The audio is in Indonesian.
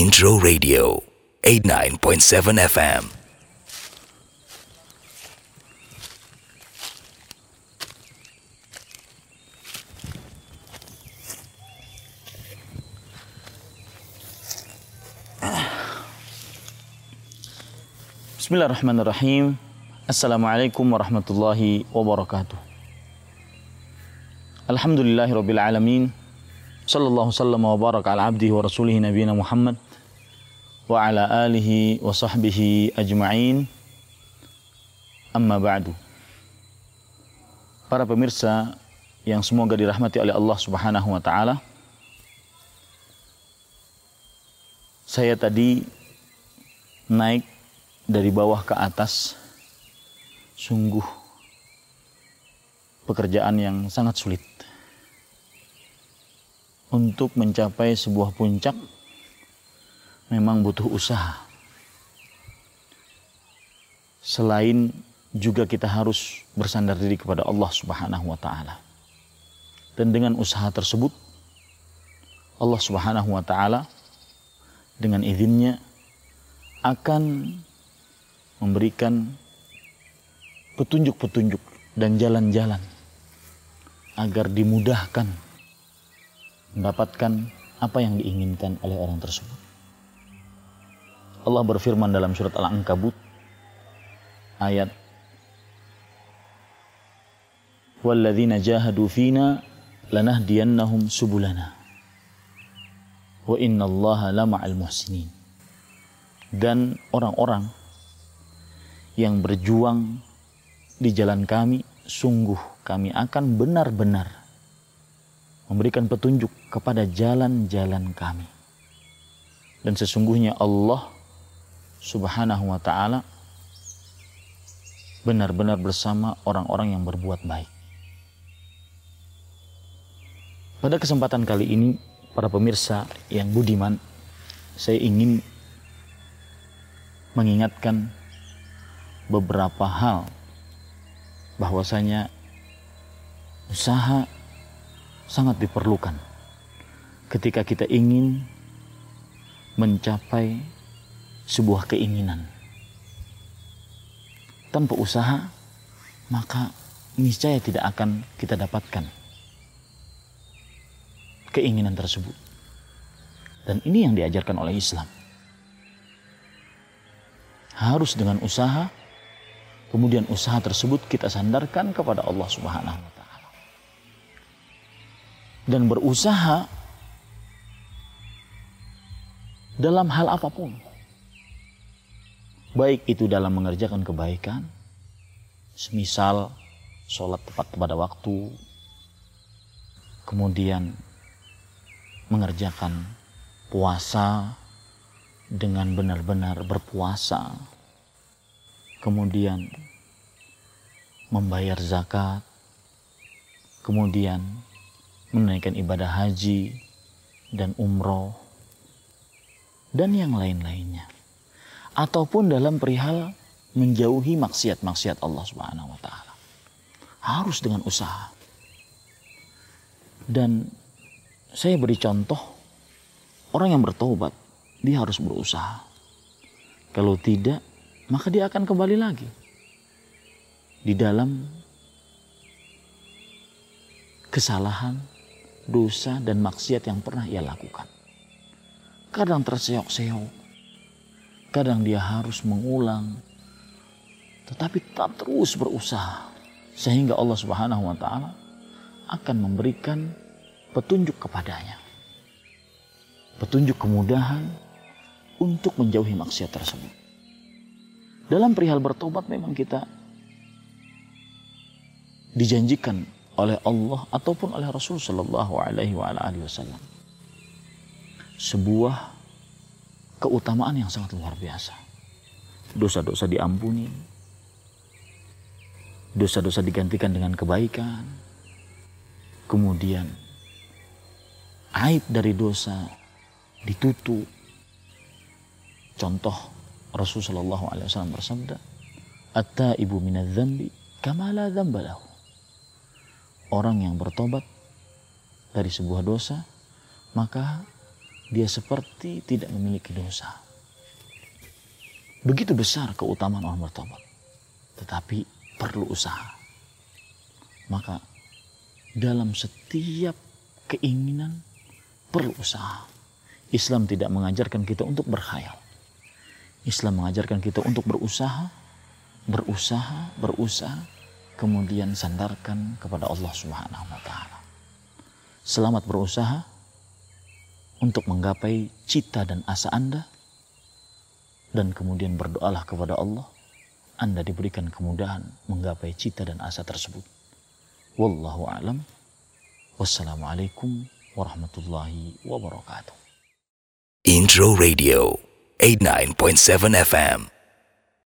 Intro Radio 89.7 FM. Bismillahirrahmanirrahim. Assalamualaikum warahmatullahi wabarakatuh. Alhamdulillahi rabbil alamin. Sallallahu sallam wa baraka ala abdihi wa rasulihi nabiyina Muhammad wa ala alihi wa sahbihi ajma'in. Amma ba'du. Para pemirsa yang semoga dirahmati oleh Allah Subhanahu wa taala. Saya tadi naik dari bawah ke atas sungguh pekerjaan yang sangat sulit untuk mencapai sebuah puncak memang butuh usaha selain juga kita harus bersandar diri kepada Allah Subhanahu wa taala dan dengan usaha tersebut Allah Subhanahu wa taala dengan izinnya akan memberikan petunjuk-petunjuk dan jalan-jalan agar dimudahkan mendapatkan apa yang diinginkan oleh orang tersebut. Allah berfirman dalam surat Al-Ankabut ayat Walladzina jahadu fina lanahdiyannahum subulana wa innallaha lama'al muhsinin. Dan orang-orang yang berjuang di jalan kami, sungguh kami akan benar-benar memberikan petunjuk kepada jalan-jalan kami. Dan sesungguhnya Allah Subhanahu wa taala benar-benar bersama orang-orang yang berbuat baik. Pada kesempatan kali ini, para pemirsa yang budiman, saya ingin mengingatkan beberapa hal bahwasanya usaha sangat diperlukan ketika kita ingin mencapai sebuah keinginan. Tanpa usaha, maka niscaya tidak akan kita dapatkan keinginan tersebut. Dan ini yang diajarkan oleh Islam. Harus dengan usaha, kemudian usaha tersebut kita sandarkan kepada Allah Subhanahu wa taala. Dan berusaha dalam hal apa pun. Baik itu dalam mengerjakan kebaikan, semisal sholat tepat pada waktu, kemudian mengerjakan puasa dengan benar-benar berpuasa, kemudian membayar zakat, kemudian menunaikan ibadah haji dan umroh, dan yang lain-lainnya. Ataupun dalam perihal menjauhi maksiat-maksiat Allah Subhanahu wa taala. Harus dengan usaha. Dan saya beri contoh orang yang bertobat dia harus berusaha. Kalau tidak, maka dia akan kembali lagi di dalam kesalahan, dosa dan maksiat yang pernah ia lakukan. Kadang terseok-seok, kadang dia harus mengulang, tetapi tetap terus berusaha sehingga Allah Subhanahu wa taala akan memberikan petunjuk kepadanya. Petunjuk kemudahan untuk menjauhi maksiat tersebut. Dalam perihal bertobat memang kita dijanjikan oleh Allah ataupun oleh Rasul Shallallahu Alaihi Wasallam sebuah keutamaan yang sangat luar biasa. Dosa-dosa diampuni, dosa-dosa digantikan dengan kebaikan, kemudian aib dari dosa ditutup. Contoh Rasulullah SAW bersabda, Atta ibu minadzambi kamala dzambalahu. Orang yang bertobat dari sebuah dosa, maka dia seperti tidak memiliki dosa. Begitu besar keutamaan orang bertobat. Tetapi perlu usaha. Maka dalam setiap keinginan perlu usaha. Islam tidak mengajarkan kita untuk berkhayal. Islam mengajarkan kita untuk berusaha, berusaha, berusaha, kemudian sandarkan kepada Allah Subhanahu wa taala. Selamat berusaha untuk menggapai cita dan asa Anda dan kemudian berdoalah kepada Allah Anda diberikan kemudahan menggapai cita dan asa tersebut. Wallahu a'lam. Wassalamualaikum warahmatullahi wabarakatuh. Intro Radio 89.7 FM.